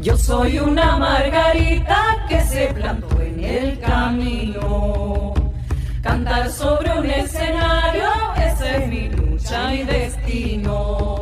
Yo soy una margarita que se plantó en el camino. Cantar sobre un escenario, es mi lucha y destino.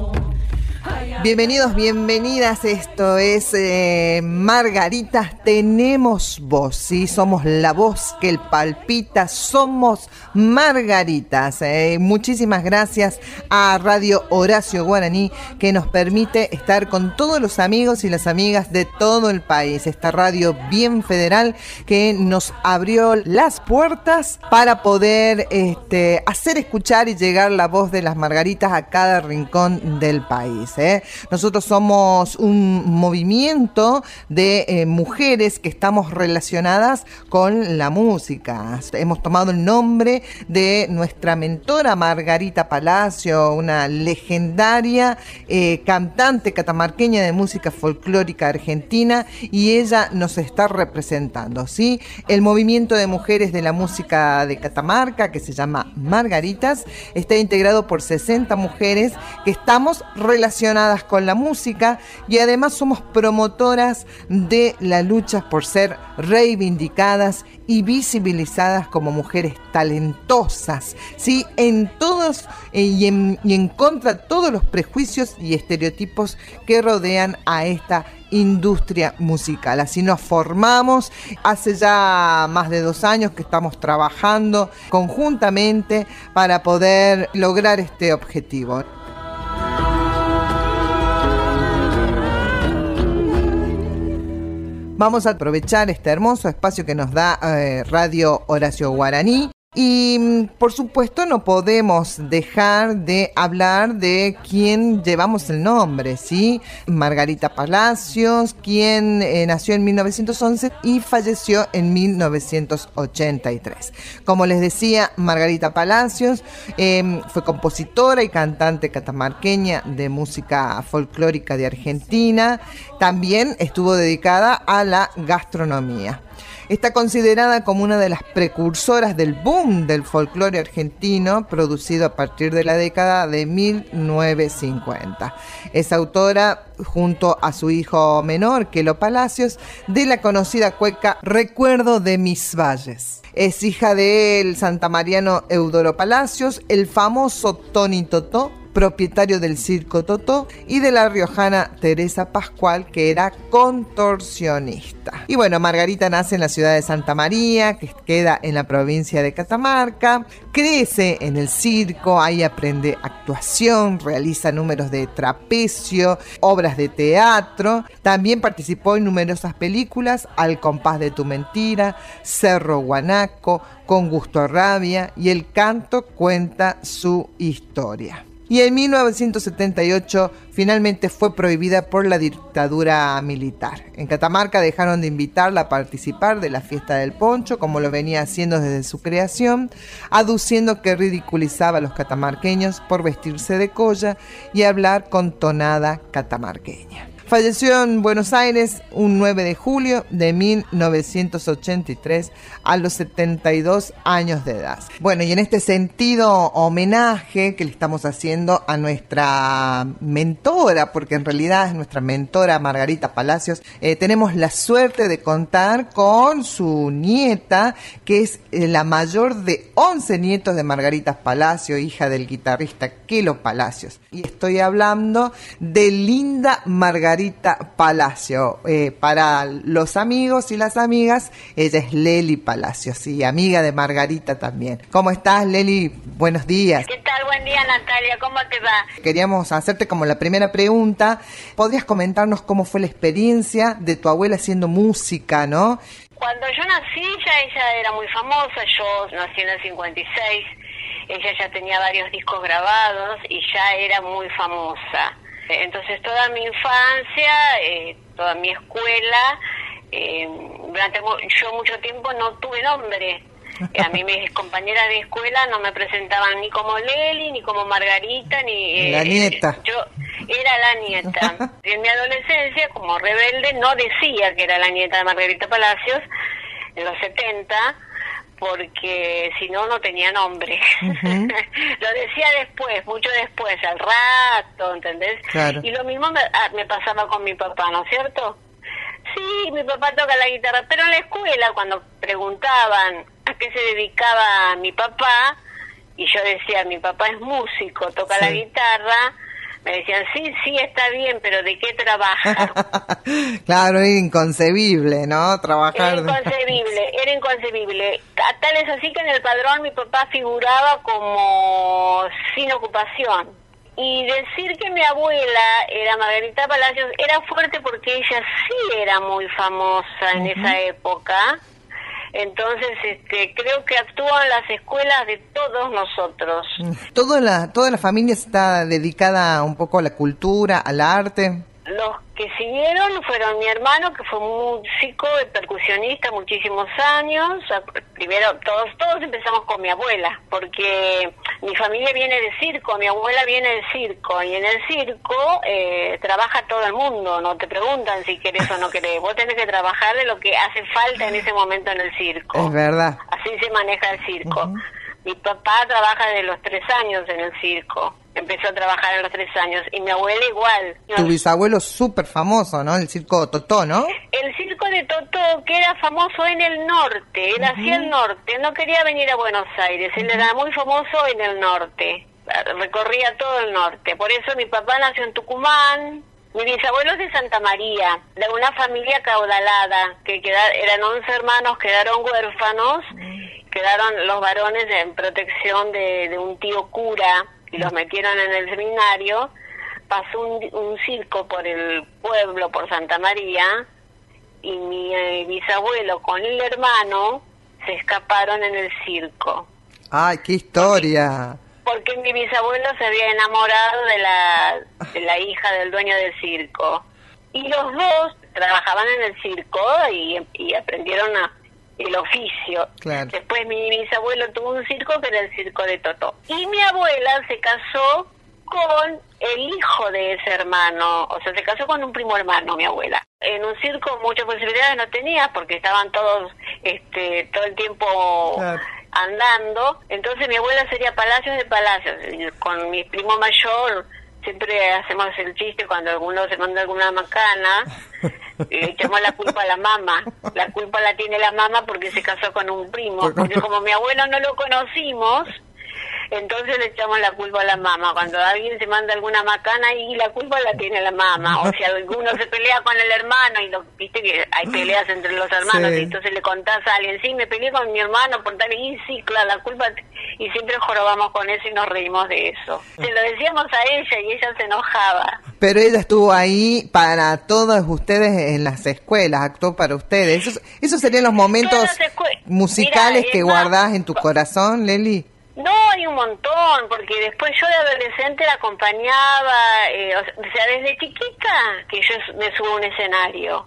Bienvenidos, bienvenidas. Esto es eh, Margaritas. Tenemos voz, ¿sí? Somos la voz que el palpita. Somos Margaritas. Eh. Muchísimas gracias a Radio Horacio Guaraní que nos permite estar con todos los amigos y las amigas de todo el país. Esta radio bien federal que nos abrió las puertas para poder este, hacer escuchar y llegar la voz de las Margaritas a cada rincón del país. ¿eh? Nosotros somos un movimiento de eh, mujeres que estamos relacionadas con la música. Hemos tomado el nombre de nuestra mentora Margarita Palacio, una legendaria eh, cantante catamarqueña de música folclórica argentina y ella nos está representando, ¿sí? El movimiento de mujeres de la música de Catamarca, que se llama Margaritas, está integrado por 60 mujeres que estamos relacionadas con la música y además somos promotoras de la lucha por ser reivindicadas y visibilizadas como mujeres talentosas, ¿sí? En todos eh, y, en, y en contra de todos los prejuicios y estereotipos que rodean a esta industria musical. Así nos formamos. Hace ya más de dos años que estamos trabajando conjuntamente para poder lograr este objetivo. Vamos a aprovechar este hermoso espacio que nos da eh, Radio Horacio Guaraní y mm, por supuesto no podemos dejar de hablar de quién llevamos el nombre, ¿sí? Margarita Palacios, quien eh, nació en 1911 y falleció en 1983. Como les decía, Margarita Palacios em, fue compositora y cantante catamarqueña de música folclórica de Argentina. También estuvo dedicada a la gastronomía. Está considerada como una de las precursoras del boom del folclore argentino producido a partir de la década de 1950. Es autora, junto a su hijo menor, Kelo Palacios, de la conocida cueca Recuerdo de mis valles. Es hija del santamariano Eudoro Palacios, el famoso Tony Totó, propietario del Circo Totó, y de la riojana Teresa Pascual, que era contorsionista. Y bueno, Margarita nace en la ciudad de Santa María, que queda en la provincia de Catamarca, crece en el circo, ahí aprende actuación, realiza números de trapecio, obras de teatro, también participó en numerosas películas, Al compás de tu mentira, Cerro Guanaco, Con gusto rabia, y el canto cuenta su historia y en 1978 finalmente fue prohibida por la dictadura militar. En Catamarca dejaron de invitarla a participar de la fiesta del poncho, como lo venía haciendo desde su creación, aduciendo que ridiculizaba a los catamarqueños por vestirse de colla y hablar con tonada catamarqueña. Falleció en Buenos Aires un 9 de julio de 1983 a los 72 años de edad. Bueno, y en este sentido, homenaje que le estamos haciendo a nuestra mentora, porque en realidad es nuestra mentora Margarita Palacios, eh, tenemos la suerte de contar con su nieta, que es eh, la mayor de 11 nietos de Margarita Palacios, hija del guitarrista Kelo Palacios. Y estoy hablando de Linda Margarita Palacio. Eh, para los amigos y las amigas, ella es Leli Palacio, sí, amiga de Margarita también. ¿Cómo estás, Leli? Buenos días. ¿Qué tal? Buen día, Natalia. ¿Cómo te va? Queríamos hacerte como la primera pregunta. ¿Podrías comentarnos cómo fue la experiencia de tu abuela haciendo música, no? Cuando yo nací, ya ella era muy famosa. Yo nací en el 56. Ella ya tenía varios discos grabados y ya era muy famosa. Entonces toda mi infancia, eh, toda mi escuela, eh, durante yo mucho tiempo no tuve nombre. Eh, a mí mis compañeras de escuela no me presentaban ni como Leli, ni como Margarita, ni... la nieta. Yo era la nieta. en mi adolescencia, como rebelde, no decía que era la nieta de Margarita Palacios, en los 70, porque si no, no tenía nombre. lo decía después, mucho después, al rato, ¿entendés? Y lo mismo me, ah, me, pasaba con mi papá, ¿no es cierto? sí, mi papá toca la guitarra, pero en la escuela cuando preguntaban a qué se dedicaba mi papá, y yo decía, mi papá es músico, toca la guitarra, me decían, sí, sí, está bien, pero ¿de qué trabaja? claro, era inconcebible, ¿no? Trabajar. Era inconcebible, era inconcebible. Tal es así que en el padrón mi papá figuraba como sin ocupación. Y decir que mi abuela era Margarita Palacios era fuerte porque ella sí era muy famosa en esa época. Entonces, este, creo que actúan las escuelas de todos nosotros. Toda la, toda la familia está dedicada un poco a la cultura, al arte. Los que siguieron fueron mi hermano, que fue músico y percusionista muchísimos años. Primero, todos, todos empezamos con mi abuela, porque mi familia viene de circo, mi abuela viene del circo, y en el circo eh, trabaja todo el mundo, no te preguntan si querés o no querés, vos tenés que trabajar de lo que hace falta en ese momento en el circo. Es verdad. Así se maneja el circo. Mi papá trabaja de los tres años en el circo empezó a trabajar a los tres años y mi abuela igual. Tu bisabuelo súper famoso, ¿no? El circo Totó, ¿no? El circo de Totó, que era famoso en el norte, él hacía el norte, no quería venir a Buenos Aires, él era muy famoso en el norte, recorría todo el norte. Por eso mi papá nació en Tucumán, mi bisabuelo es de Santa María, de una familia caudalada, que eran 11 hermanos, quedaron huérfanos, quedaron los varones en protección de, de un tío cura y los metieron en el seminario, pasó un, circo por el pueblo, por Santa María, y mi eh, bisabuelo con el hermano se escaparon en el circo. ¡Ay, qué historia! Porque, mi bisabuelo se había enamorado de la, de la hija del dueño del circo. Y los dos trabajaban en el circo y, y aprendieron a, el oficio. Después mi bisabuelo tuvo un circo que era el circo de Totó. Y mi abuela se casó con el hijo de ese hermano, o sea, se casó con un primo hermano, mi abuela. En un circo muchas posibilidades no tenía porque estaban todos este todo el tiempo andando. Entonces mi abuela sería Palacios de Palacios. Con mi primo mayor siempre hacemos el chiste cuando alguno se manda alguna macana, le echamos la culpa a la mamá. La culpa la tiene la mamá porque se casó con un primo. Porque como mi abuelo no lo conocimos, entonces le echamos la culpa a la mamá. Cuando alguien se manda alguna macana y la culpa la tiene la mamá. O si alguno se pelea con el hermano y lo, viste que hay peleas entre los hermanos y entonces le contás a alguien, sí, me peleé con mi hermano por tal y sí, claro, la culpa y siempre jorobamos con eso y nos reímos de eso. Se lo decíamos a ella y ella se enojaba. Pero ella estuvo ahí para todos ustedes en las escuelas, actuó para ustedes. Esos, esos serían los momentos musicales que guardás en tu corazón, Leli. No, hay un montón, porque después yo de adolescente la acompañaba, eh, o sea, desde chiquita que yo me subo a un escenario,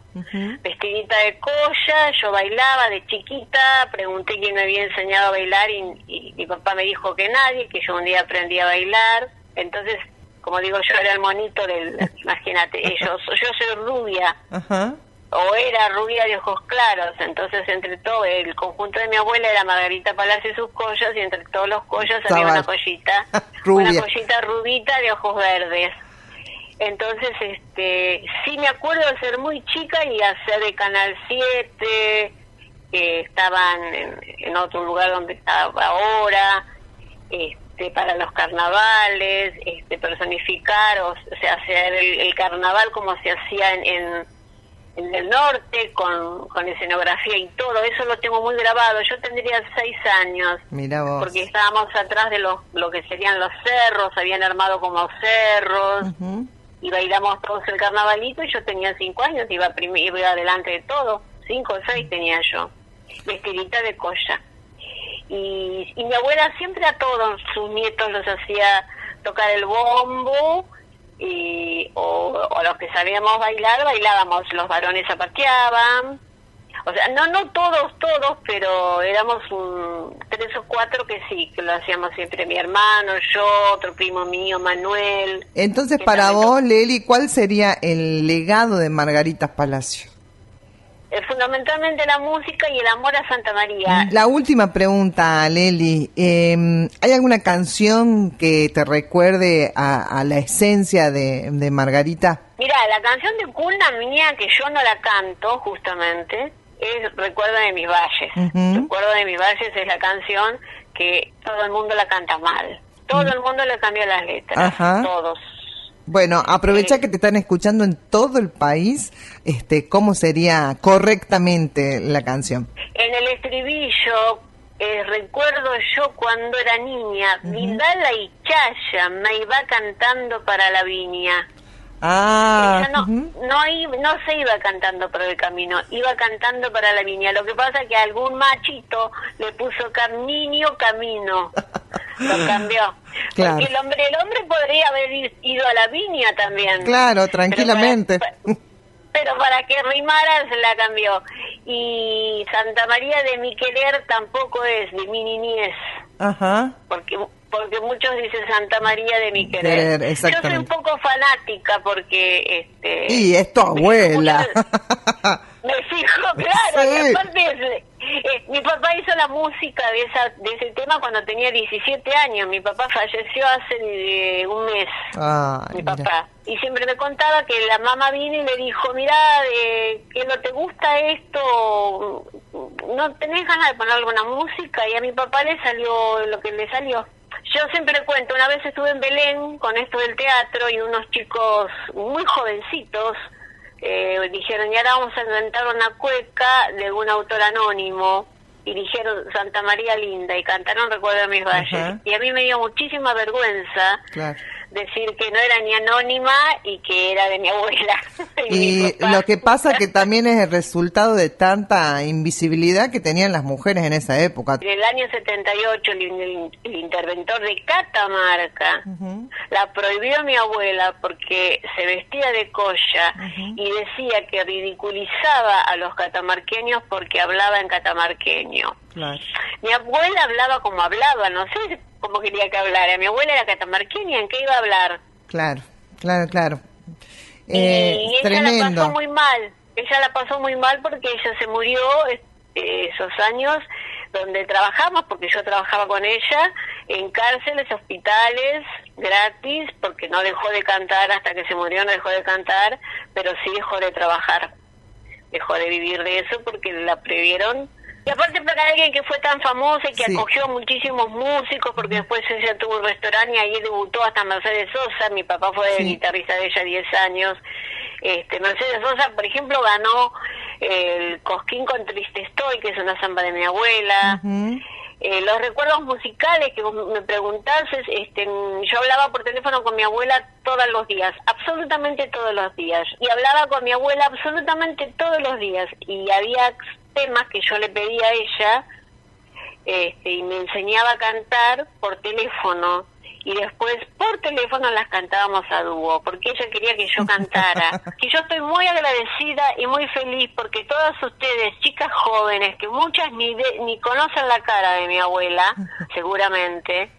vestidita de colla, yo bailaba de chiquita, pregunté quién me había enseñado a bailar y, mi papá me dijo que nadie, que yo un día aprendí a bailar, entonces, como digo, yo era el monito del, imagínate, yo, yo soy rubia. Ajá o era rubia de ojos claros, entonces entre todo el conjunto de mi abuela era Margarita Palacio y sus collas y entre todos los collos había una collita, una collita rubita de ojos verdes. Entonces, este, sí me acuerdo de ser muy chica y hacer de Canal 7, que estaban en, otro lugar donde estaba ahora, este, para los carnavales, este, personificar, o, sea, hacer el, carnaval como se hacía en en el norte con, con escenografía y todo, eso lo tengo muy grabado. Yo tendría seis años, porque estábamos atrás de los, lo que serían los cerros, habían armado como cerros, y bailamos todos el carnavalito y yo tenía cinco años, iba, iba adelante de todo, cinco o seis tenía yo, vestidita de colla. Y, y mi abuela siempre a todos sus nietos los hacía tocar el bombo, y, o, los que sabíamos bailar, bailábamos, los varones zapateaban, o sea, no, no todos, todos, pero éramos un, tres o cuatro que sí, que lo hacíamos siempre mi hermano, yo, otro primo mío, Manuel. Entonces, para vos, Leli, ¿cuál sería el legado de Margarita Palacio? Eh, fundamentalmente la música y el amor a Santa María. La última pregunta, Leli. Eh, ¿Hay alguna canción que te recuerde a, la esencia de, Margarita? Mira, la canción de cuna mía, que yo no la canto justamente, es Recuerdo de mis valles. Recuerdo de mis valles es la canción que todo el mundo la canta mal. Todo mm. el mundo le cambia las letras. Todos bueno, aprovecha que te están escuchando en todo el país, este, ¿cómo sería correctamente la canción? En el estribillo, eh, recuerdo yo cuando era niña, Vidala y Chaya me iba cantando para la viña. Ah, no, no, se iba cantando por el camino, iba cantando para la viña. Lo que pasa es que algún machito le puso niño camino, lo cambió. Porque el hombre, el hombre podría haber ido a la viña también. Claro, tranquilamente. Pero para, que rimara se la cambió. Y Santa María de mi querer tampoco es de mi niñez. Ajá. Porque porque muchos dicen Santa María de mi querer. Yo soy un poco fanática porque... Este, y es tu abuela. Me fijo, claro, aparte eh, mi papá hizo la música de, esa, de ese tema cuando tenía 17 años. Mi papá falleció hace eh, un mes. mi papá. Y siempre me contaba que la mamá vino y le dijo, mira, eh, que no te gusta esto, no tenés ganas de poner alguna música. Y a mi papá le salió lo que le salió. Yo siempre cuento, una vez estuve en Belén con esto del teatro y unos chicos muy jovencitos eh, dijeron, y ahora vamos a inventar una cueca de un autor anónimo y dijeron Santa María Linda y cantaron Recuerdo de mis valles. Y a mí me dio muchísima vergüenza. Claro decir que no era ni anónima y que era de mi abuela. y, lo que pasa que también es el resultado de tanta invisibilidad que tenían las mujeres en esa época. En el año 78 el, interventor de Catamarca la prohibió mi abuela porque se vestía de colla y decía que ridiculizaba a los catamarqueños porque hablaba en catamarqueño. Mi abuela hablaba como hablaba, no sé cómo quería que hablara. Mi abuela era catamarqueña, ¿en qué iba a hablar? Claro, claro, claro. y eh, ella la pasó muy mal. Ella la pasó muy mal porque ella se murió eh, esos años donde trabajamos, porque yo trabajaba con ella, en cárceles, hospitales, gratis, porque no dejó de cantar hasta que se murió, no dejó de cantar, pero sí dejó de trabajar, dejó de vivir de eso porque la previeron y aparte para alguien que fue tan famosa y que acogió muchísimos músicos, porque después ella tuvo un restaurante y ahí debutó hasta Mercedes Sosa, mi papá fue guitarrista de ella 10 años. Este, Mercedes Sosa, por ejemplo, ganó el Cosquín con Triste Estoy, que es una samba de mi abuela. Eh, los recuerdos musicales que me preguntases, este, yo hablaba por teléfono con mi abuela todos los días, absolutamente todos los días, y hablaba con mi abuela absolutamente todos los días, y había temas que yo le pedía a ella este, y me enseñaba a cantar por teléfono y después por teléfono las cantábamos a dúo porque ella quería que yo cantara. Que yo estoy muy agradecida y muy feliz porque todas ustedes chicas jóvenes que muchas ni ni conocen la cara de mi abuela seguramente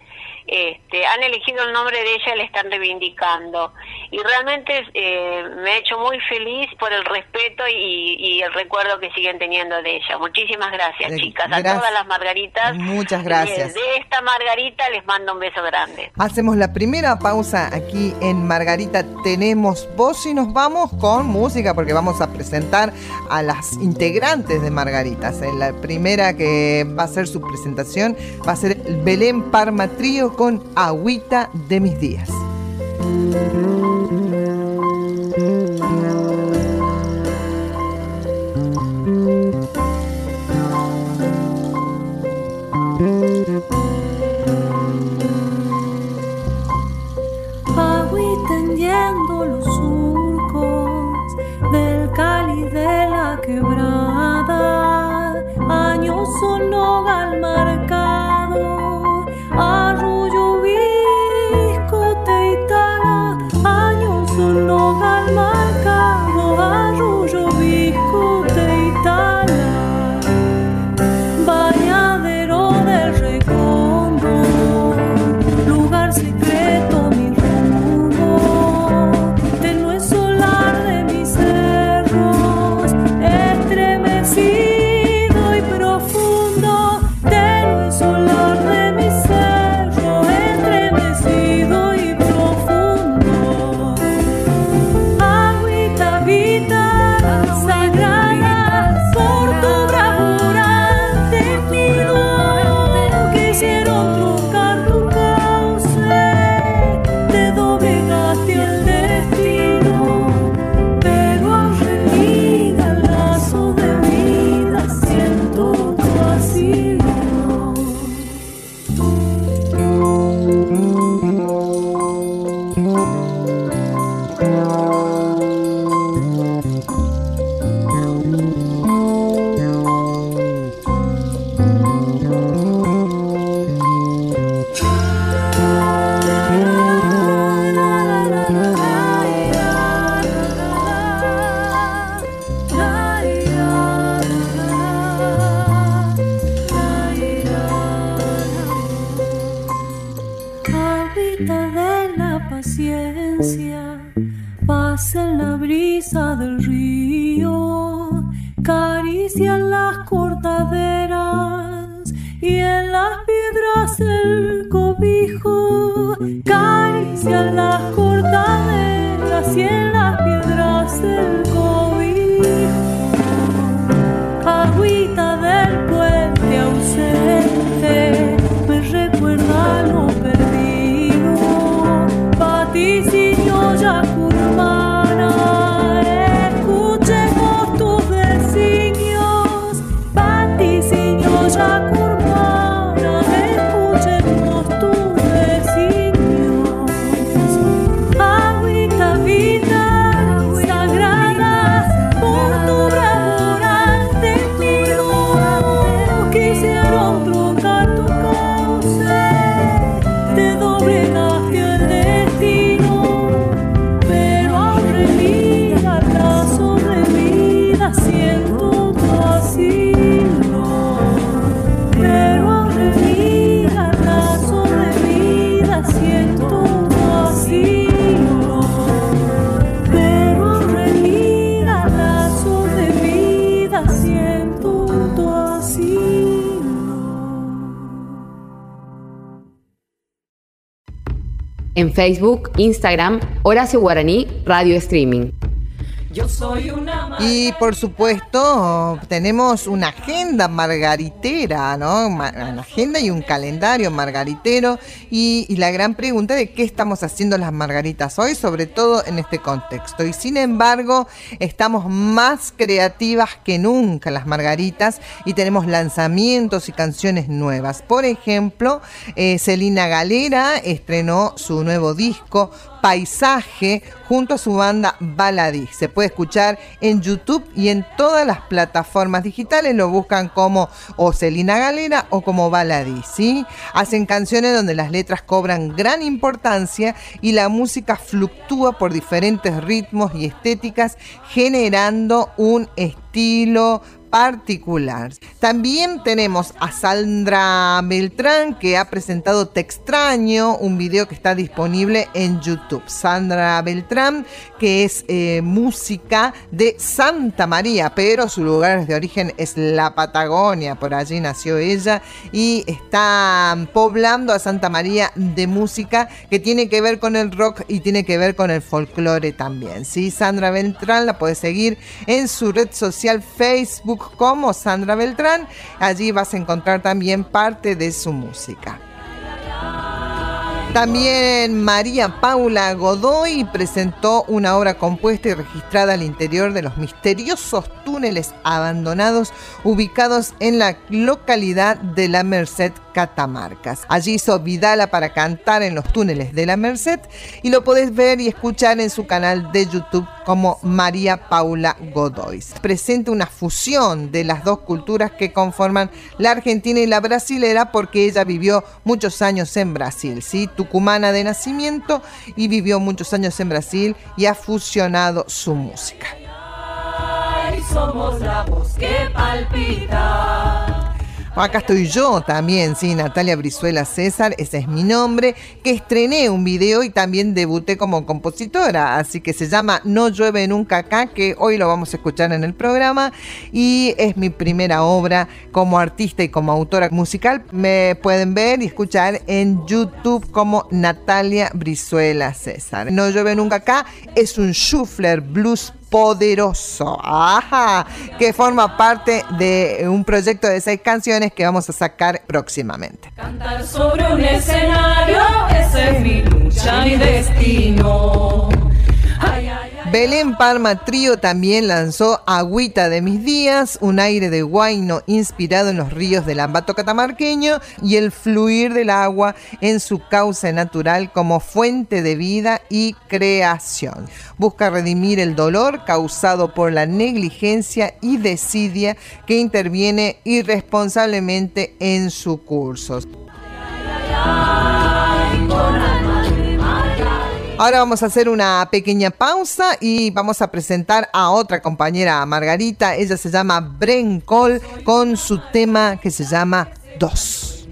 este, han elegido el nombre de ella y le están reivindicando. Y realmente eh, me ha hecho muy feliz por el respeto y, el recuerdo que siguen teniendo de ella. Muchísimas gracias, chicas. A todas las Margaritas. Muchas gracias. De esta Margarita les mando un beso grande. Hacemos la primera pausa aquí en Margarita Tenemos Voz y nos vamos con música porque vamos a presentar a las integrantes de Margaritas. La primera que va a hacer su presentación va a ser Belén Parma Trío con Agüita de mis días. No. En Facebook, Instagram, Horacio Guaraní, Radio Streaming. Yo soy una y por supuesto tenemos una agenda margaritera, ¿no? Una agenda y un calendario margaritero y, y, la gran pregunta de qué estamos haciendo las margaritas hoy, sobre todo en este contexto. Y sin embargo, estamos más creativas que nunca las margaritas y tenemos lanzamientos y canciones nuevas. Por ejemplo, eh, Celina Galera estrenó su nuevo disco Paisaje junto a su banda Baladí. Se puede escuchar en YouTube y en todas las plataformas digitales. Lo buscan como o Celina Galera o como Baladí. ¿sí? Hacen canciones donde las letras cobran gran importancia y la música fluctúa por diferentes ritmos y estéticas, generando un estilo particular. También tenemos a Sandra Beltrán que ha presentado Te extraño, un video que está disponible en YouTube. Sandra Beltrán que es eh, música de Santa María, pero su lugar de origen es la Patagonia, por allí nació ella y está poblando a Santa María de música que tiene que ver con el rock y tiene que ver con el folclore también. Sí, Sandra Beltrán la puede seguir en su red social Facebook como Sandra Beltrán. Allí vas a encontrar también parte de su música. También María Paula Godoy presentó una obra compuesta y registrada al interior de los misteriosos túneles abandonados ubicados en la localidad de La Merced, Catamarcas. Allí hizo Vidala para cantar en los túneles de La Merced y lo podés ver y escuchar en su canal de YouTube como María Paula Godoy. Presenta una fusión de las dos culturas que conforman la argentina y la brasilera porque ella vivió muchos años en Brasil, ¿sí? tucumana de nacimiento y vivió muchos años en Brasil y ha fusionado su música somos la voz que palpita. Acá estoy yo también, sí, Natalia Brizuela César, ese es mi nombre, que estrené un video y también debuté como compositora, así que se llama No llueve nunca acá, que hoy lo vamos a escuchar en el programa y es mi primera obra como artista y como autora musical. Me pueden ver y escuchar en YouTube como Natalia Brizuela César. No llueve nunca acá es un shuffler blues poderoso, ajá, que forma parte de un proyecto de seis canciones que vamos a sacar próximamente. Cantar sobre un escenario, esa es mi lucha y destino. Belén Parma Trío también lanzó Agüita de mis días, un aire de guayno inspirado en los ríos del Ambato catamarqueño y el fluir del agua en su causa natural como fuente de vida y creación. Busca redimir el dolor causado por la negligencia y desidia que interviene irresponsablemente en su curso. Ahora vamos a hacer una pequeña pausa y vamos a presentar a otra compañera, Margarita. Ella se llama Bren Cole con su tema que se llama Dos.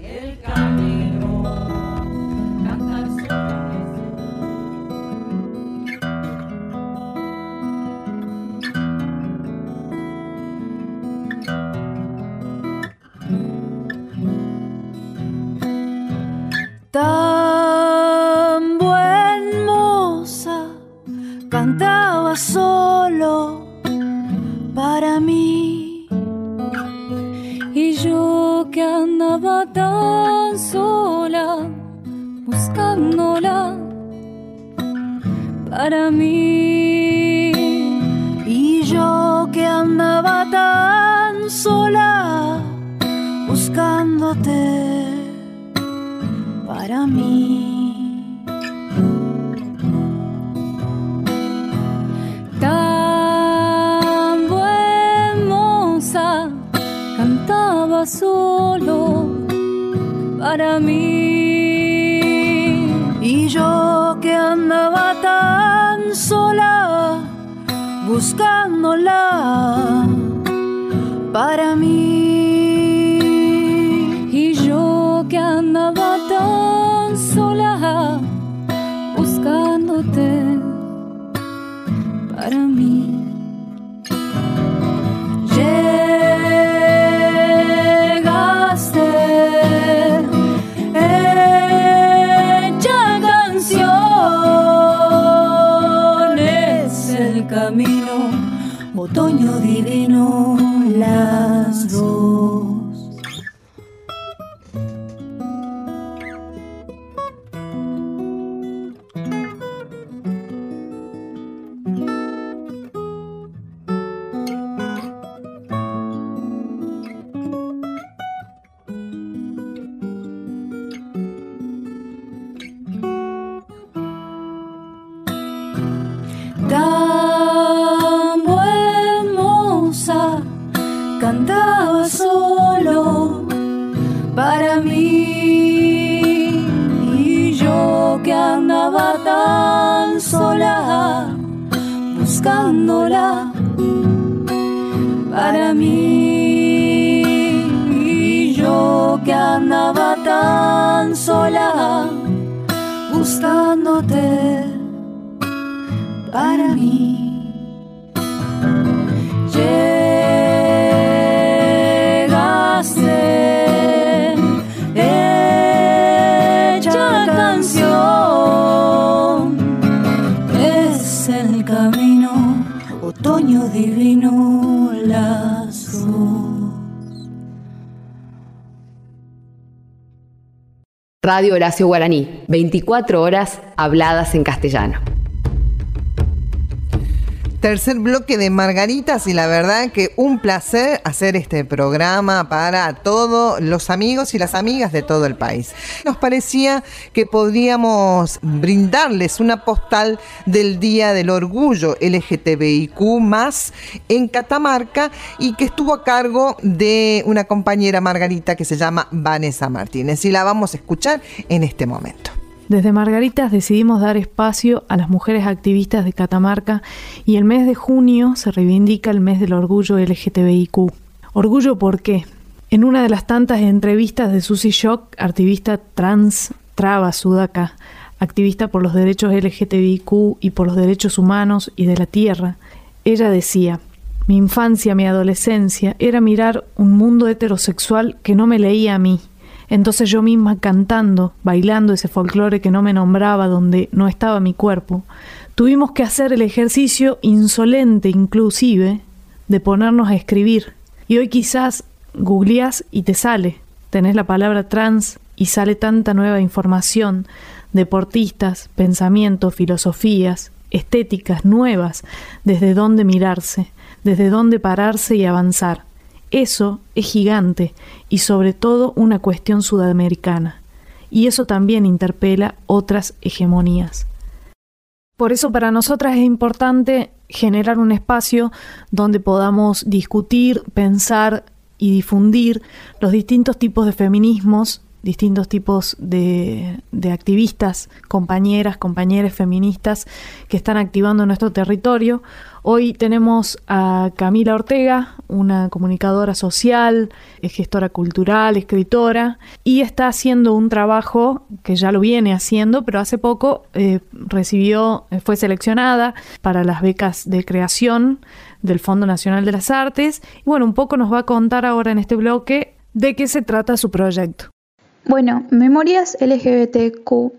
Radio Horacio Guaraní, 24 horas habladas en castellano. Tercer bloque de Margaritas y la verdad que un placer hacer este programa para todos los amigos y las amigas de todo el país. Nos parecía que podríamos brindarles una postal del Día del Orgullo LGTBIQ más en Catamarca y que estuvo a cargo de una compañera Margarita que se llama Vanessa Martínez y la vamos a escuchar en este momento. Desde Margaritas decidimos dar espacio a las mujeres activistas de Catamarca y el mes de junio se reivindica el mes del orgullo LGTBIQ. Orgullo porque en una de las tantas entrevistas de Susie Shock, activista trans, traba, sudaca, activista por los derechos LGTBIQ y por los derechos humanos y de la tierra, ella decía, mi infancia, mi adolescencia era mirar un mundo heterosexual que no me leía a mí, entonces yo misma cantando, bailando ese folclore que no me nombraba, donde no estaba mi cuerpo, tuvimos que hacer el ejercicio insolente inclusive de ponernos a escribir. Y hoy quizás googleás y te sale, tenés la palabra trans y sale tanta nueva información, deportistas, pensamientos, filosofías, estéticas nuevas, desde dónde mirarse, desde dónde pararse y avanzar. Eso es gigante y sobre todo una cuestión sudamericana. Y eso también interpela otras hegemonías. Por eso para nosotras es importante generar un espacio donde podamos discutir, pensar y difundir los distintos tipos de feminismos distintos tipos de, activistas, compañeras, compañeras feministas que están activando nuestro territorio. Hoy tenemos a Camila Ortega, una comunicadora social, gestora cultural, escritora, y está haciendo un trabajo que ya lo viene haciendo, pero hace poco eh, recibió, fue seleccionada para las becas de creación del Fondo Nacional de las Artes. Y bueno, un poco nos va a contar ahora en este bloque de qué se trata su proyecto. Bueno, Memorias LGBTQ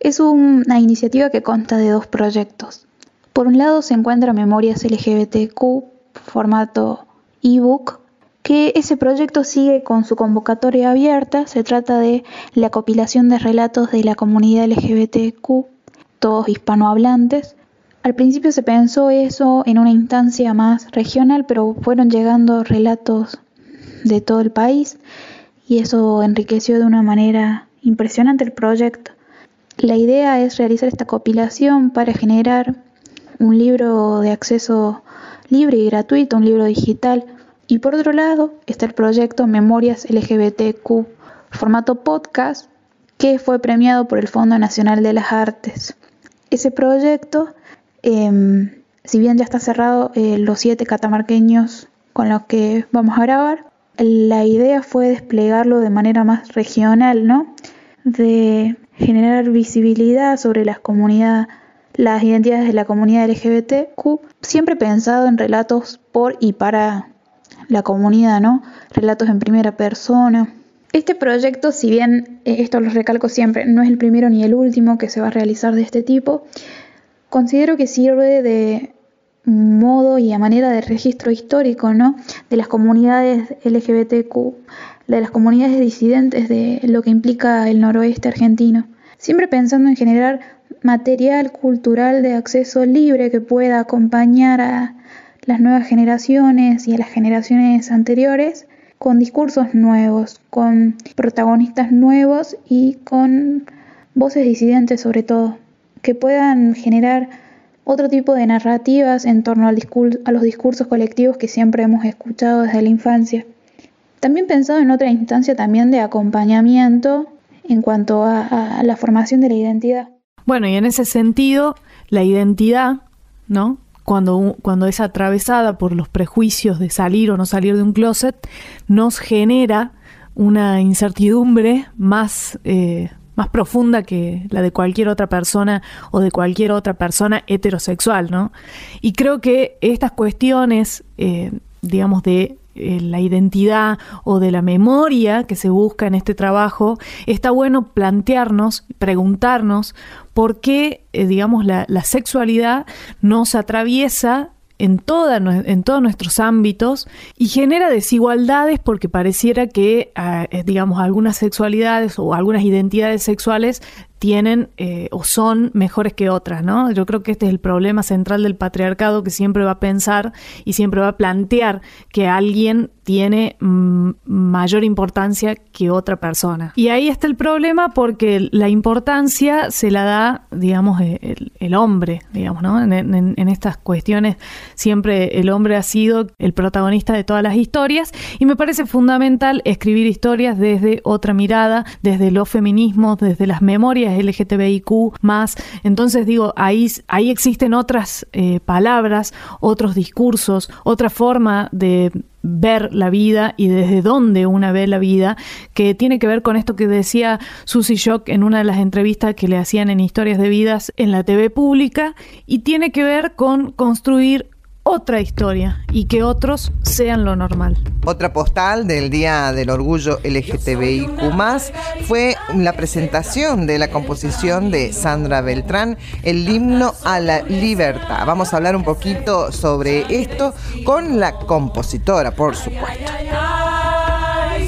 es una iniciativa que consta de dos proyectos. Por un lado se encuentra Memorias LGBTQ formato ebook, que ese proyecto sigue con su convocatoria abierta. Se trata de la compilación de relatos de la comunidad LGBTQ, todos hispanohablantes. Al principio se pensó eso en una instancia más regional, pero fueron llegando relatos de todo el país y eso enriqueció de una manera impresionante el proyecto. La idea es realizar esta compilación para generar un libro de acceso libre y gratuito, un libro digital. Y por otro lado está el proyecto Memorias LGBTQ, formato podcast, que fue premiado por el Fondo Nacional de las Artes. Ese proyecto, em, si bien ya está cerrado, eh, los siete catamarqueños con los que vamos a grabar, la idea fue desplegarlo de manera más regional, ¿no? De generar visibilidad sobre las comunidades, las identidades de la comunidad LGBTQ, siempre pensado en relatos por y para la comunidad, ¿no? Relatos en primera persona. Este proyecto, si bien eh, esto lo recalco siempre, no es el primero ni el último que se va a realizar de este tipo, considero que sirve de modo y a manera de registro histórico ¿no? de las comunidades LGBTQ, de las comunidades disidentes de lo que implica el noroeste argentino, siempre pensando en generar material cultural de acceso libre que pueda acompañar a las nuevas generaciones y a las generaciones anteriores con discursos nuevos, con protagonistas nuevos y con voces disidentes sobre todo, que puedan generar otro tipo de narrativas en torno al a los discursos colectivos que siempre hemos escuchado desde la infancia. También pensado en otra instancia también de acompañamiento en cuanto a, la formación de la identidad. Bueno, y en ese sentido, la identidad, ¿no? Cuando, cuando, es atravesada por los prejuicios de salir o no salir de un closet, nos genera una incertidumbre más eh, más profunda que la de cualquier otra persona o de cualquier otra persona heterosexual, ¿no? Y creo que estas cuestiones, eh, digamos, de eh, la identidad o de la memoria que se busca en este trabajo, está bueno plantearnos, preguntarnos por qué, eh, digamos, la, sexualidad nos atraviesa en, en todos nuestros ámbitos y genera desigualdades porque pareciera que, ah, eh, digamos, algunas sexualidades o algunas identidades sexuales tienen eh, o son mejores que otras, ¿no? Yo creo que este es el problema central del patriarcado que siempre va a pensar y siempre va a plantear que alguien tiene mm, mayor importancia que otra persona. Y ahí está el problema porque la importancia se la da, digamos, el, hombre, digamos, ¿no? En, estas cuestiones siempre el hombre ha sido el protagonista de todas las historias y me parece fundamental escribir historias desde otra mirada, desde los feminismos, desde las memorias LGTBIQ más. Entonces digo, ahí, ahí existen otras eh, palabras, otros discursos, otra forma de ver la vida y desde dónde una ve la vida, que tiene que ver con esto que decía Susie Shock en una de las entrevistas que le hacían en Historias de Vidas en la TV pública, y tiene que ver con construir otra historia y que otros sean lo normal. Otra postal del Día del Orgullo LGTBIQ fue la presentación de la composición de Sandra Beltrán, el himno a la libertad. Vamos a hablar un poquito sobre esto con la compositora, por supuesto.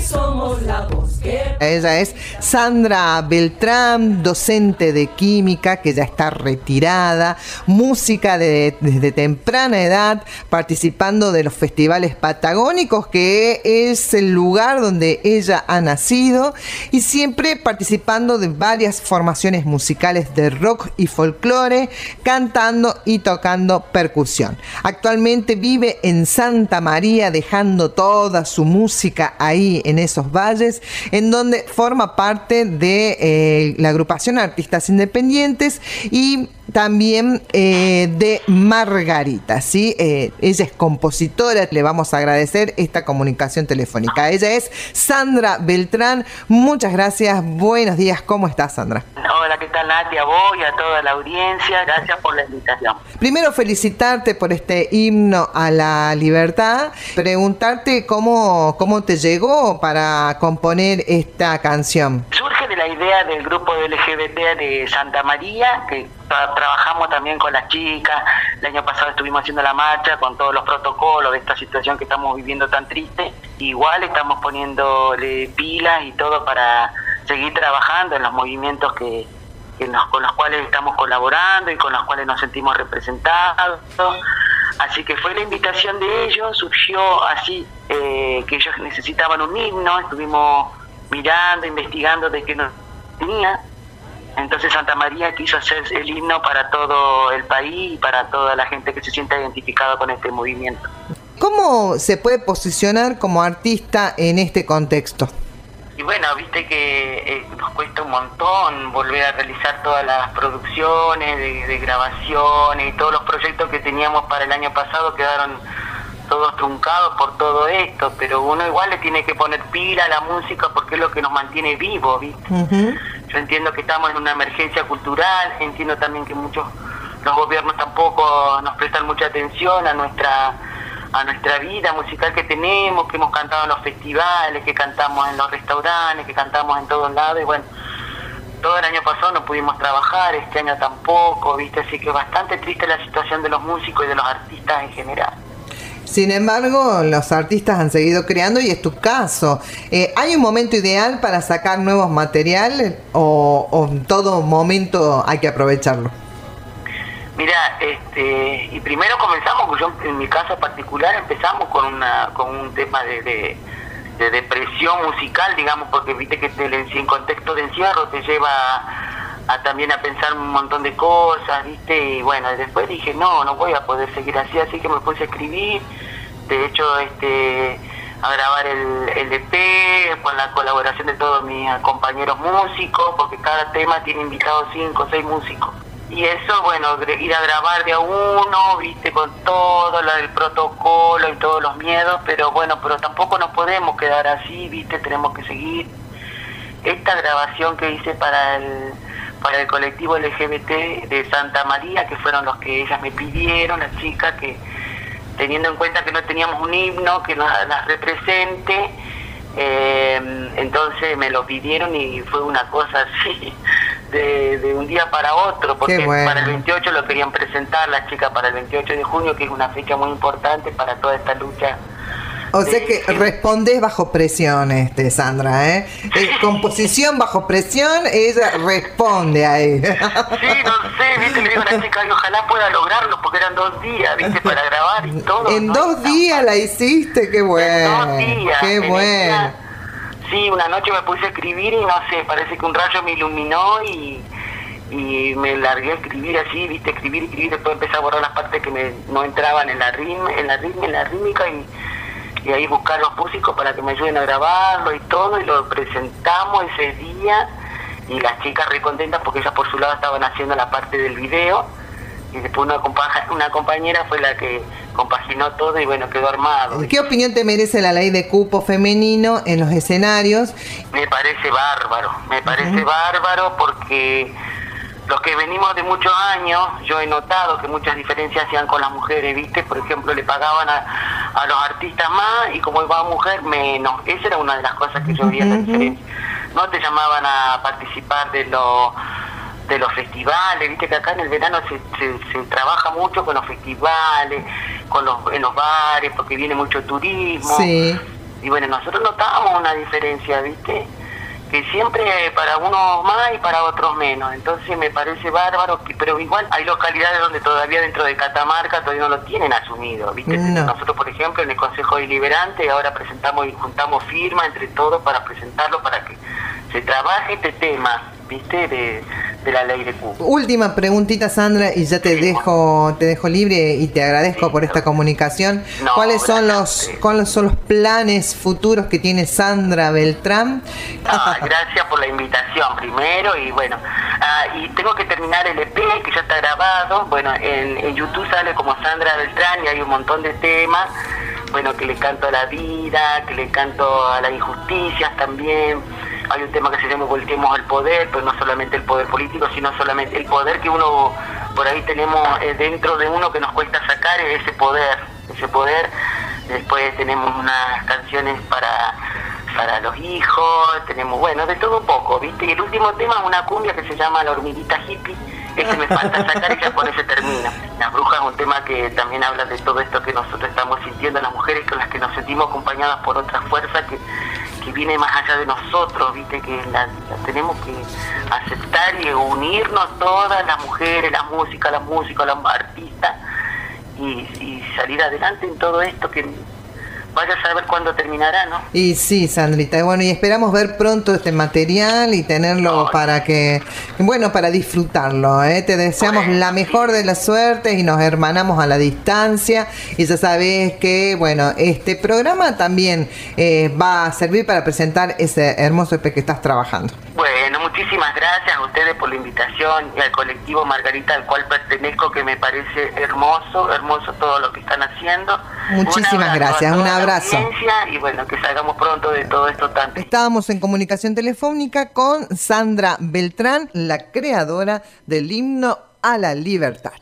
somos la voz Ella es Sandra Beltrán, docente de química que ya está retirada, música desde temprana edad, participando de los festivales patagónicos, que es el lugar donde ella ha nacido, y siempre participando de varias formaciones musicales de rock y folclore, cantando y tocando percusión. Actualmente vive en Santa María, dejando toda su música ahí en esos valles, en donde forma parte de eh, la agrupación Artistas Independientes y también eh, de Margarita, ¿sí? Eh, ella es compositora, le vamos a agradecer esta comunicación telefónica. Ella es Sandra Beltrán, muchas gracias, buenos días, ¿cómo estás Sandra? Hola, ¿qué tal Natia? A vos y a toda la audiencia, gracias por la invitación. Primero felicitarte por este himno a la libertad, preguntarte cómo, cómo te llegó para componer esta canción. Surge la idea del grupo LGBT de Santa María, que trabajamos también con las chicas, el año pasado estuvimos haciendo la marcha con todos los protocolos de esta situación que estamos viviendo tan triste, igual estamos poniéndole pilas y todo para seguir trabajando en los movimientos que, con los cuales estamos colaborando y con los cuales nos sentimos representados. Así que fue la invitación de ellos, surgió así eh, que ellos necesitaban un himno, estuvimos mirando, investigando de qué nos tenía entonces Santa María quiso hacer el himno para todo el país y para toda la gente que se sienta identificada con este movimiento. ¿Cómo se puede posicionar como artista en este contexto? Y bueno, viste que eh, nos cuesta un montón volver a realizar todas las producciones de, grabaciones y todos los proyectos que teníamos para el año pasado quedaron todos truncados por todo esto, pero uno igual le tiene que poner pila a la música porque es lo que nos mantiene vivos, ¿viste? Yo entiendo que estamos en una emergencia cultural, entiendo también que muchos los gobiernos tampoco nos prestan mucha atención a nuestra a nuestra vida musical que tenemos, que hemos cantado en los festivales, que cantamos en los restaurantes, que cantamos en todos lados y bueno, todo el año pasado no pudimos trabajar, este año tampoco, ¿viste? Así que bastante triste la situación de los músicos y de los artistas en general. Sin embargo, los artistas han seguido creando y es tu caso. Eh, ¿Hay un momento ideal para sacar nuevos materiales o, en todo momento hay que aprovecharlo? Mira, este, y primero comenzamos, yo en mi caso particular empezamos con, una, con un tema de, depresión musical, digamos, porque viste que en contexto de encierro te lleva a, también a pensar un montón de cosas, viste, y bueno, después dije, no, no voy a poder seguir así, así que me puse a escribir de hecho este a grabar el, el EP con la colaboración de todos mis compañeros músicos, porque cada tema tiene invitados cinco o seis músicos. Y eso, bueno, ir a grabar de a uno, viste, con todo lo del protocolo y todos los miedos, pero bueno, pero tampoco nos podemos quedar así, viste, tenemos que seguir. Esta grabación que hice para el, para el colectivo LGBT de Santa María, que fueron los que ellas me pidieron, las chicas que teniendo en cuenta que no teníamos un himno que nos las represente, eh, entonces me lo pidieron y fue una cosa así, de, un día para otro, porque para el 28 lo querían presentar las chicas para el 28 de junio, que es una fecha muy importante para toda esta lucha o sea que respondes bajo presión, este, Sandra, ¿eh? eh composición bajo presión, ella responde ahí. Sí, no sé, viste, le digo a la chica, ojalá pueda lograrlo, porque eran dos días, viste, para grabar y todo. En dos días la hiciste, qué bueno. En dos días. Qué bueno. sí, una noche me puse a escribir y no sé, parece que un rayo me iluminó y y me largué a escribir así, viste, escribir, escribir, después empecé a borrar las partes que me, no entraban en la ritmo, en la ritmo, en la rítmica y y ahí buscar los músicos para que me ayuden a grabarlo y todo, y lo presentamos ese día, y las chicas re contentas porque ellas por su lado estaban haciendo la parte del video, y después una, una compañera fue la que compaginó todo y bueno, quedó armado. ¿Qué opinión te merece la ley de cupo femenino en los escenarios? Me parece bárbaro, me parece bárbaro porque los que venimos de muchos años, yo he notado que muchas diferencias hacían con las mujeres, ¿viste? Por ejemplo, le pagaban a, a los artistas más y como iba mujer menos. Esa era una de las cosas que yo veía la diferencia. No te llamaban a participar de los de los festivales, viste que acá en el verano se, se, trabaja mucho con los festivales, con los, en los bares, porque viene mucho turismo. Y bueno, nosotros notábamos una diferencia, viste que siempre para unos más y para otros menos. Entonces me parece bárbaro, que, pero igual hay localidades donde todavía dentro de Catamarca todavía no lo tienen asumido. ¿viste? Nosotros, por ejemplo, en el Consejo Deliberante ahora presentamos y juntamos firma entre todos para presentarlo, para que se trabaje este tema, ¿viste? De, de la ley de Cuba. Última preguntita, Sandra, y ya te dejo te dejo libre y te agradezco por esta comunicación. ¿Cuáles son los cuáles son los planes futuros que tiene Sandra Beltrán? gracias por la invitación primero y bueno, ah, y tengo que terminar el EP que ya está grabado. Bueno, en, en YouTube sale como Sandra Beltrán y hay un montón de temas bueno, que le canto a la vida, que le canto a las injusticias también, hay un tema que se llama Volteemos al poder, pero no solamente el poder político, sino solamente el poder que uno por ahí tenemos eh, dentro de uno que nos cuesta sacar ese poder, ese poder. Después tenemos unas canciones para para los hijos, tenemos, bueno, de todo un poco, ¿viste? Y el último tema es una cumbia que se llama La hormiguita hippie, ese me falta sacar y ya por ese termina. Las brujas es un tema que también habla de todo esto que nosotros estamos sintiendo, las mujeres con las que nos sentimos acompañadas por otras fuerzas que que viene más allá de nosotros, viste que la, tenemos que aceptar y unirnos todas las mujeres, la música, la música, los artistas y, y salir adelante en todo esto que vaya a saber cuándo terminará, ¿no? Y sí, Sandrita, bueno, y esperamos ver pronto este material y tenerlo para que, bueno, para disfrutarlo, ¿eh? Te deseamos la mejor de las suertes y nos hermanamos a la distancia y ya sabes que, bueno, este programa también eh, va a servir para presentar ese hermoso EP que estás trabajando. Bueno, muchísimas gracias a ustedes por la invitación y al colectivo Margarita al cual pertenezco, que me parece hermoso, hermoso todo lo que están haciendo. Muchísimas gracias, un abrazo. Y bueno, que salgamos pronto de todo esto tanto. Estábamos en comunicación telefónica con Sandra Beltrán, la creadora del himno a la libertad.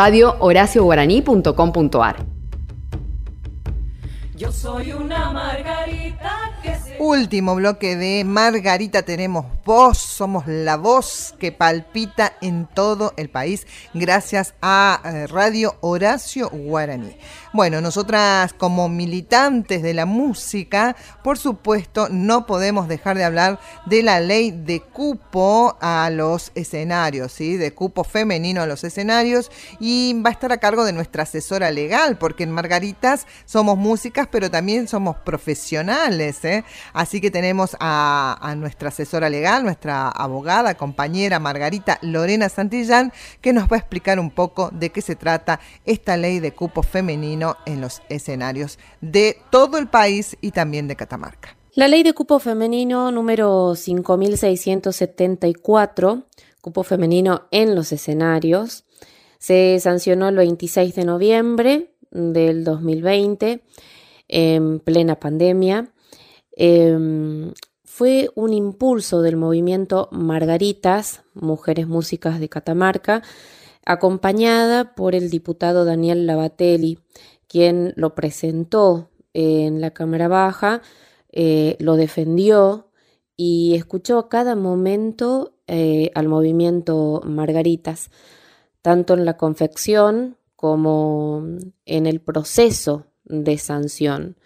radiohoracioguaraní.com.ar. Yo soy una margarita que se... Último bloque de Margarita tenemos voz, somos la voz que palpita en todo el país gracias a eh, Radio Horacio Guaraní. Bueno, nosotras como militantes de la música, por supuesto, no podemos dejar de hablar de la ley de cupo a los escenarios, ¿sí? De cupo femenino a los escenarios y va a estar a cargo de nuestra asesora legal, porque en Margaritas somos músicas, pero también somos profesionales, ¿eh? Así que tenemos a, a nuestra asesora legal, nuestra abogada, compañera Margarita Lorena Santillán, que nos va a explicar un poco de qué se trata esta ley de cupo femenino en los escenarios de todo el país y también de Catamarca. La ley de cupo femenino número 5674, cupo femenino en los escenarios, se sancionó el 26 de noviembre del 2020 en plena pandemia. Eh, fue un impulso del movimiento Margaritas, Mujeres Músicas de Catamarca, acompañada por el diputado Daniel Lavatelli, quien lo presentó en la Cámara Baja, eh, lo defendió y escuchó a cada momento eh, al movimiento Margaritas, tanto en la confección como en el proceso de sanción.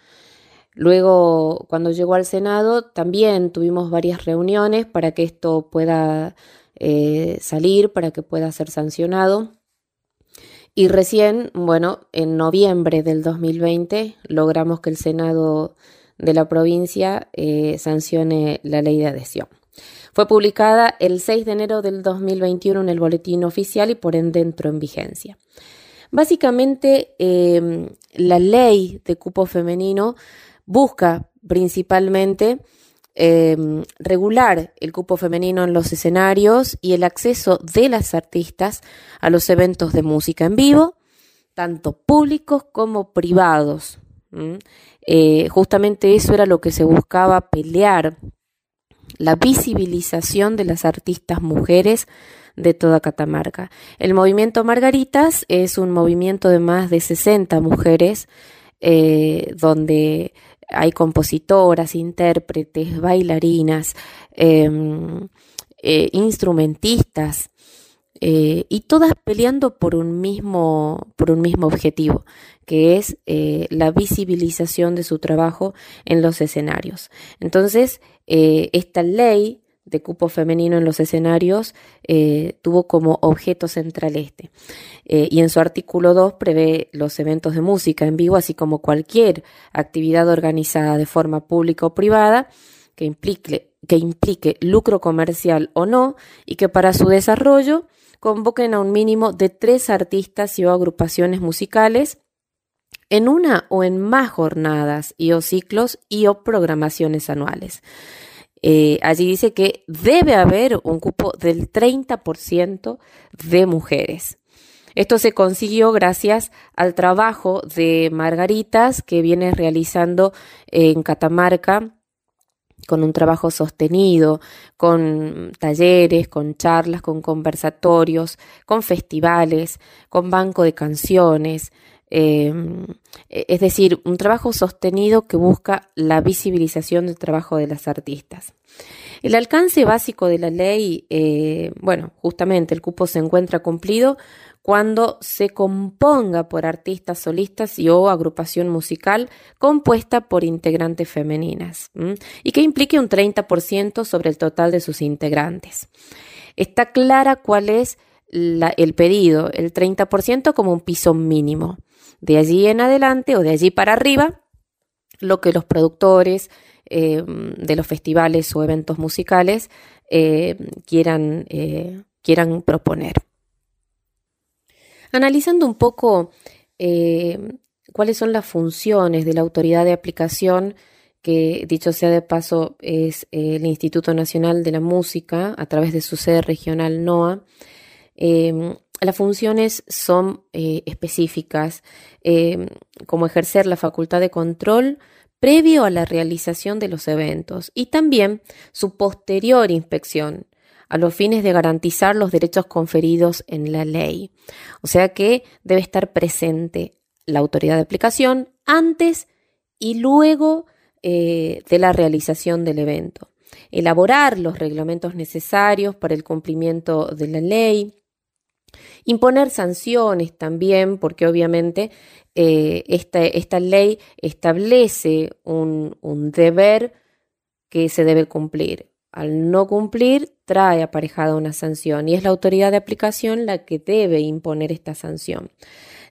Luego, cuando llegó al Senado, también tuvimos varias reuniones para que esto pueda eh, salir, para que pueda ser sancionado. Y recién, bueno, en noviembre del 2020 logramos que el Senado de la provincia eh, sancione la ley de adhesión. Fue publicada el 6 de enero del 2021 en el boletín oficial y por ende entró en vigencia. Básicamente, em, la ley de cupo femenino busca principalmente em, regular el cupo femenino en los escenarios y el acceso de las artistas a los eventos de música en vivo, tanto públicos como privados. Eh, justamente eso era lo que se buscaba pelear, la visibilización de las artistas mujeres de toda Catamarca. El movimiento Margaritas es un movimiento de más de 60 mujeres eh, donde hay compositoras, intérpretes, bailarinas, em, eh, instrumentistas, eh, y todas peleando por un mismo, por un mismo objetivo, que es eh, la visibilización de su trabajo en los escenarios. Entonces, esta ley de cupo femenino en los escenarios eh, tuvo como objeto central este. Eh, y en su artículo 2 prevé los eventos de música en vivo, así como cualquier actividad organizada de forma pública o privada que implique, que implique lucro comercial o no, y que para su desarrollo convoquen a un mínimo de tres artistas y o agrupaciones musicales en una o en más jornadas y o ciclos y o programaciones anuales. Eh, allí dice que debe haber un cupo del 30% de mujeres. Esto se consiguió gracias al trabajo de Margaritas que viene realizando en Catamarca con un trabajo sostenido, con talleres, con charlas, con conversatorios, con festivales, con banco de canciones, Em, e, es decir, un trabajo sostenido que busca la visibilización del trabajo de las artistas. El alcance básico de la ley, eh, bueno, justamente el cupo se encuentra cumplido cuando se componga por artistas solistas y o agrupación musical compuesta por integrantes femeninas y que implique un 30% sobre el total de sus integrantes. Está clara cuál es el pedido, el 30% como un piso mínimo de allí en adelante o de allí para arriba lo que los productores eh, de los festivales o eventos musicales eh, quieran, eh, quieran proponer. Analizando un poco cuáles son las funciones de la autoridad de aplicación, que dicho sea de paso es el Instituto Nacional de la Música a través de su sede regional NOA, las funciones son eh, específicas, eh, como ejercer la facultad de control previo a la realización de los eventos y también su posterior inspección, a los fines de garantizar los derechos conferidos en la ley. O sea que debe estar presente la autoridad de aplicación antes y luego eh, de la realización del evento. Elaborar los reglamentos necesarios para el cumplimiento de la ley. Imponer sanciones también, porque obviamente eh, esta, ley establece un deber que se debe cumplir. Al no cumplir, trae aparejada una sanción y es la autoridad de aplicación la que debe imponer esta sanción.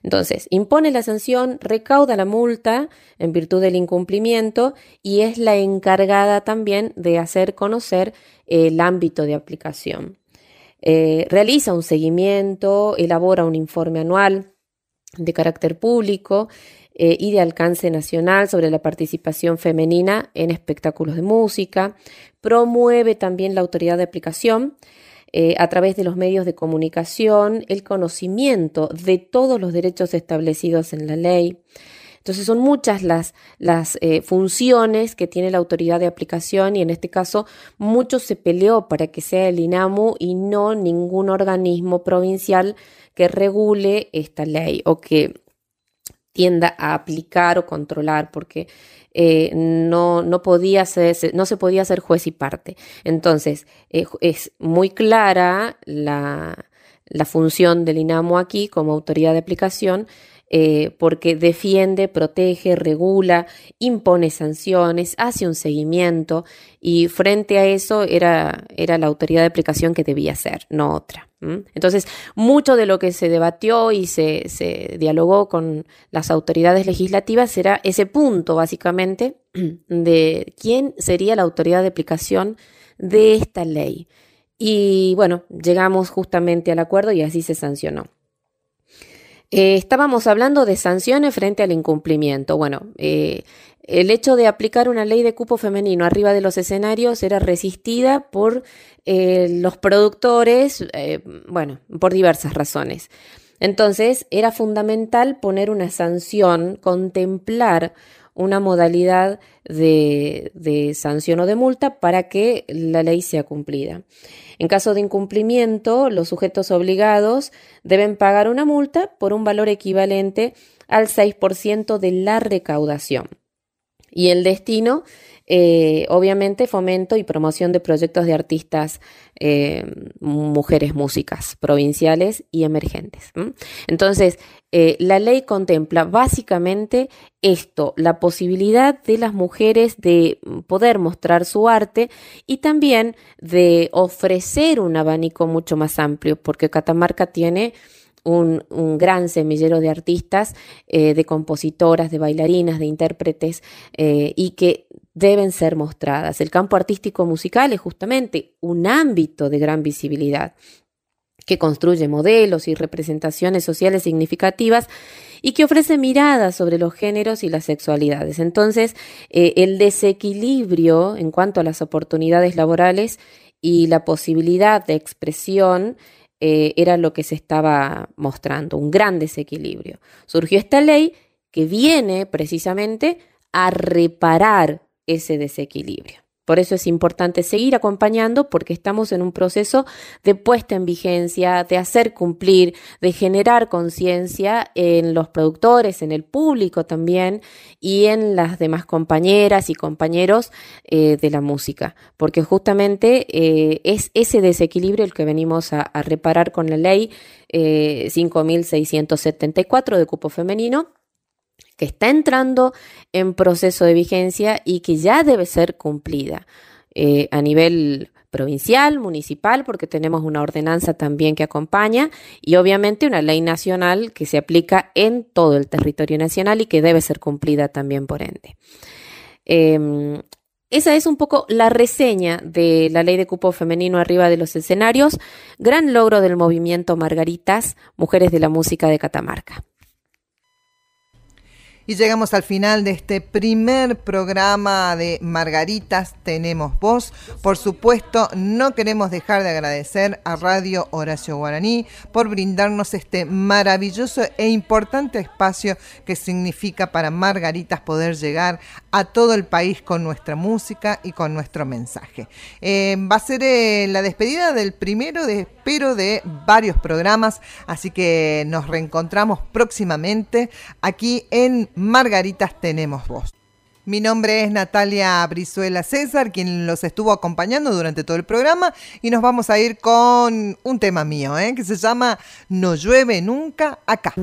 Entonces, impone la sanción, recauda la multa en virtud del incumplimiento y es la encargada también de hacer conocer el ámbito de aplicación. Eh, realiza un seguimiento, elabora un informe anual de carácter público eh, y de alcance nacional sobre la participación femenina en espectáculos de música, promueve también la autoridad de aplicación eh, a través de los medios de comunicación el conocimiento de todos los derechos establecidos en la ley. Entonces son muchas las, las eh, funciones que tiene la autoridad de aplicación y en este caso mucho se peleó para que sea el INAMU y no ningún organismo provincial que regule esta ley o que tienda a aplicar o controlar, porque eh, no, no, podía ser, no se podía ser juez y parte. Entonces, eh, es muy clara la, función del INAMO aquí como autoridad de aplicación eh, porque defiende, protege, regula, impone sanciones, hace un seguimiento y frente a eso era, era la autoridad de aplicación que debía ser, no otra. Entonces, mucho de lo que se debatió y se, se dialogó con las autoridades legislativas era ese punto, básicamente, de quién sería la autoridad de aplicación de esta ley. Y bueno, llegamos justamente al acuerdo y así se sancionó. Eh, estábamos hablando de sanciones frente al incumplimiento. Bueno, eh, el hecho de aplicar una ley de cupo femenino arriba de los escenarios era resistida por eh, los productores, bueno, por diversas razones. Entonces, era fundamental poner una sanción, contemplar una modalidad de, sanción o de multa para que la ley sea cumplida. En caso de incumplimiento, los sujetos obligados deben pagar una multa por un valor equivalente al 6% de la recaudación. Y el destino eh, obviamente fomento y promoción de proyectos de artistas, eh, mujeres músicas provinciales y emergentes. Entonces, eh, la ley contempla básicamente esto, la posibilidad de las mujeres de poder mostrar su arte y también de ofrecer un abanico mucho más amplio, porque Catamarca tiene un, gran semillero de artistas, de compositoras, de bailarinas, de intérpretes, y que deben ser mostradas. El campo artístico musical es justamente un ámbito de gran visibilidad que construye modelos y representaciones sociales significativas y que ofrece miradas sobre los géneros y las sexualidades. Entonces, eh, el desequilibrio en cuanto a las oportunidades laborales y la posibilidad de expresión eh, era lo que se estaba mostrando, un gran desequilibrio. Surgió esta ley que viene precisamente a reparar ese desequilibrio. Por eso es importante seguir acompañando porque estamos en un proceso de puesta en vigencia, de hacer cumplir, de generar conciencia en los productores, en el público también y en las demás compañeras y compañeros eh, de la música. Porque justamente eh, es ese desequilibrio el que venimos a, reparar con la ley 5.674 eh, de cupo femenino que está entrando en proceso de vigencia y que ya debe ser cumplida eh, a nivel provincial, municipal, porque tenemos una ordenanza también que acompaña y obviamente una ley nacional que se aplica en todo el territorio nacional y que debe ser cumplida también por ende. Em, esa es un poco la reseña de la ley de cupo femenino arriba de los escenarios, gran logro del movimiento Margaritas, Mujeres de la Música de Catamarca. Y llegamos al final de este primer programa de Margaritas Tenemos Voz. Por supuesto, no queremos dejar de agradecer a Radio Horacio Guaraní por brindarnos este maravilloso e importante espacio que significa para Margaritas poder llegar a todo el país con nuestra música y con nuestro mensaje. Eh, va a ser eh, la despedida del primero de, espero, de varios programas, así que nos reencontramos próximamente aquí en Margaritas Tenemos Voz. Mi nombre es Natalia Brizuela César, quien los estuvo acompañando durante todo el programa y nos vamos a ir con un tema mío, ¿eh? que se llama No llueve nunca acá.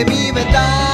en mi metal.